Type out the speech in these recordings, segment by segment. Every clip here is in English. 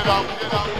it up.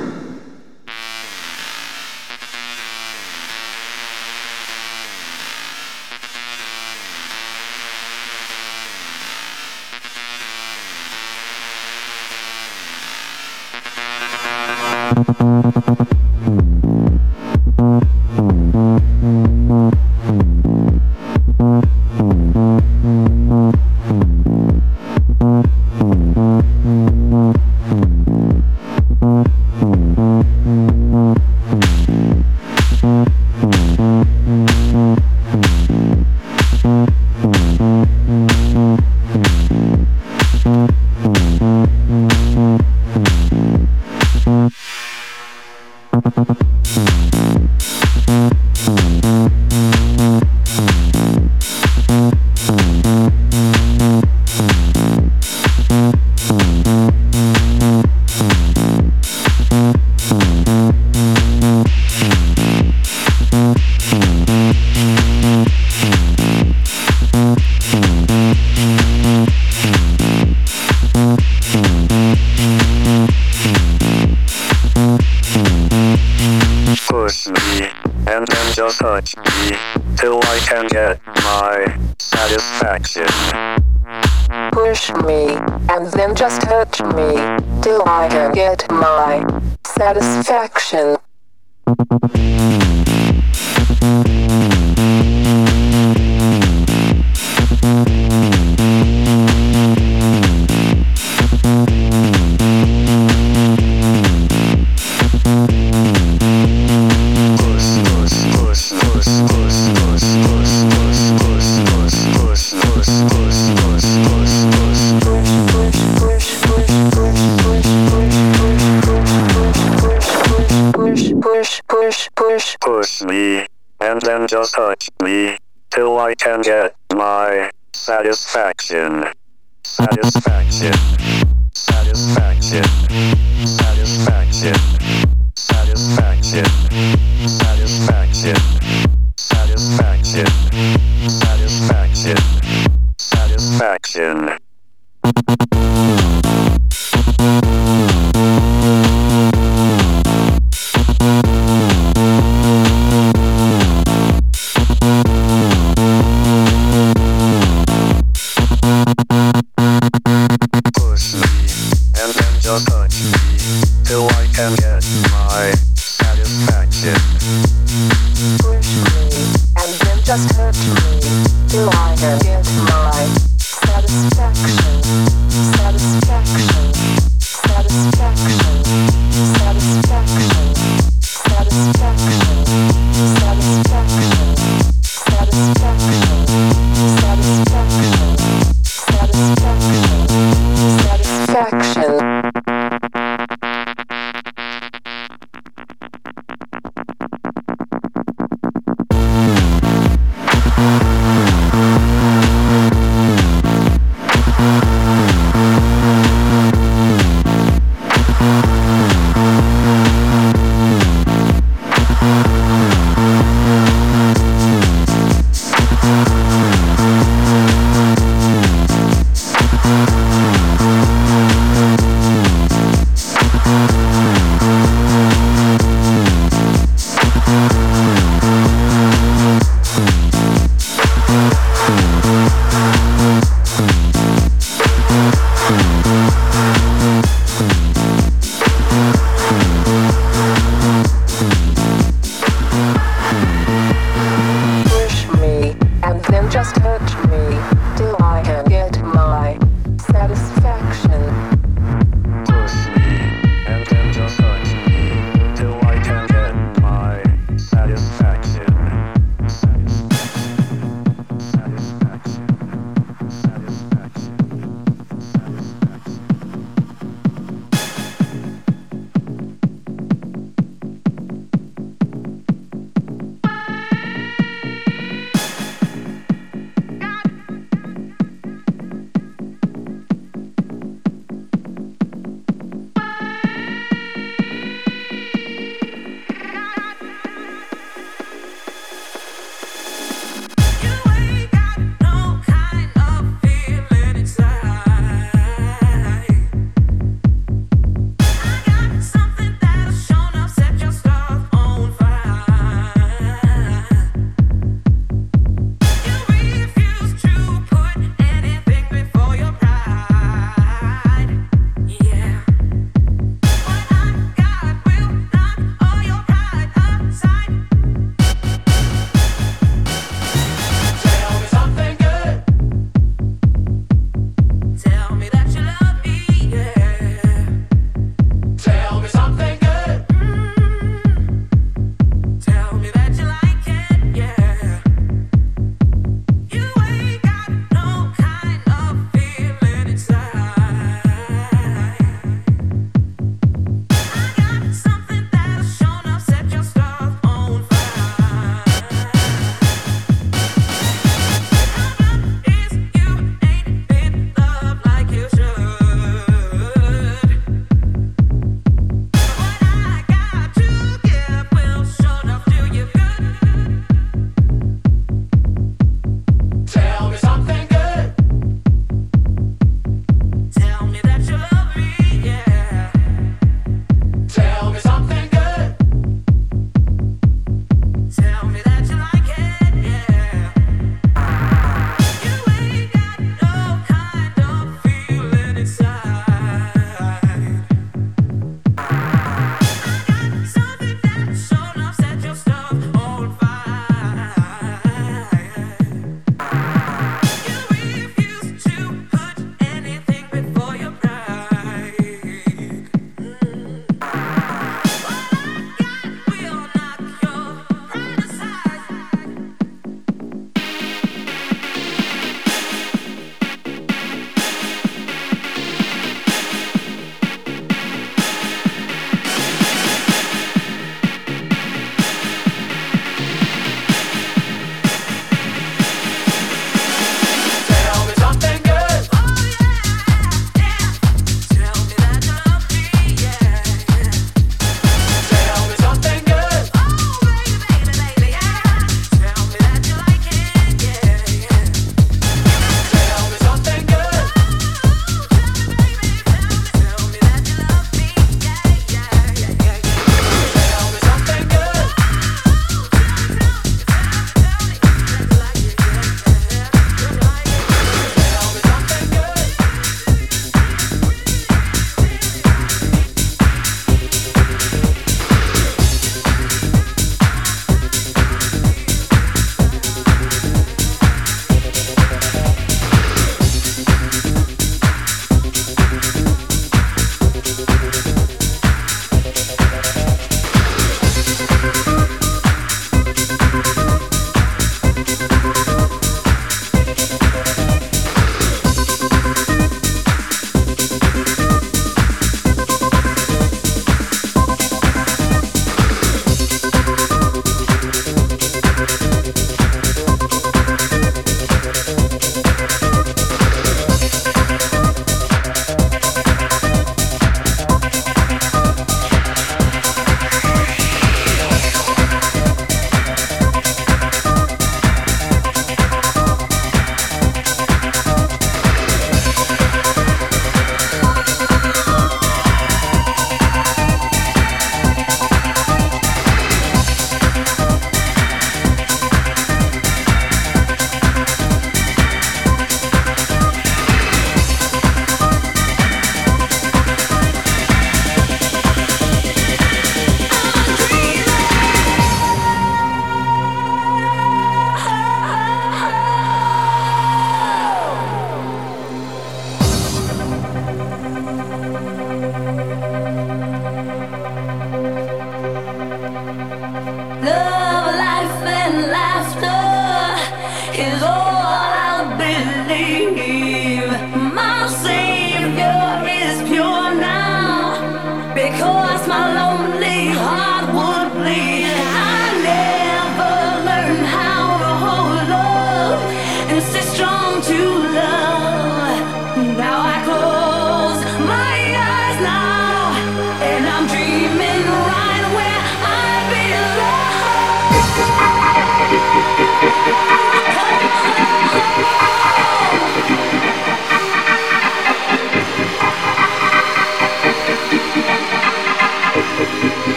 Thanks.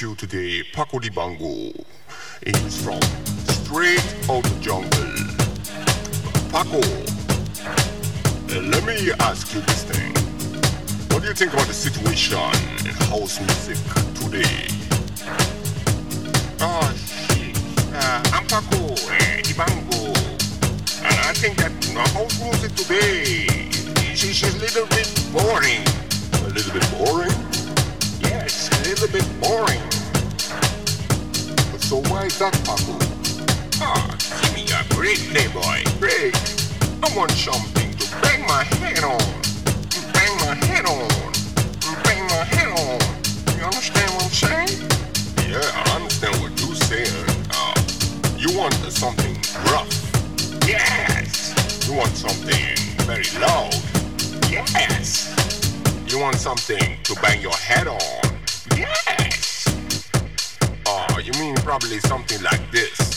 Gonna interview today Paco Dibango. He's from straight out the jungle. Paco, let me ask you this thing. What do you think about the situation in house music today? Oh, shit. Uh, I'm Paco uh, Dibango. And I think that you know, house music today is a little bit boring. A little bit boring? Yes, a bit boring. So why is that, Paco? Ah, give me a break, playboy. Break. I want something to bang my head on. Bang my head on. Bang my head on. You understand what I'm saying? Yeah, I understand what you're saying. Uh, you want something rough. Yes. You want something very loud. Yes. You want something to bang your head on. Yes. Oh, you mean probably something like this.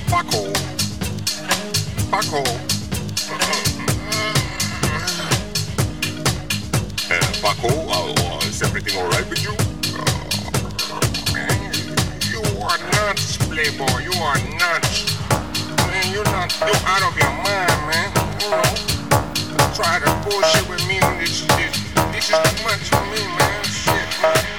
Uh, Paco. Paco. Uh, Paco, uh, uh, is everything alright with you? You are nuts, Playboy. You are nuts. Man, you're not. You're out of your mind, man. You know, try to bullshit with me. This, this, this is too much for me, man. Shit, man.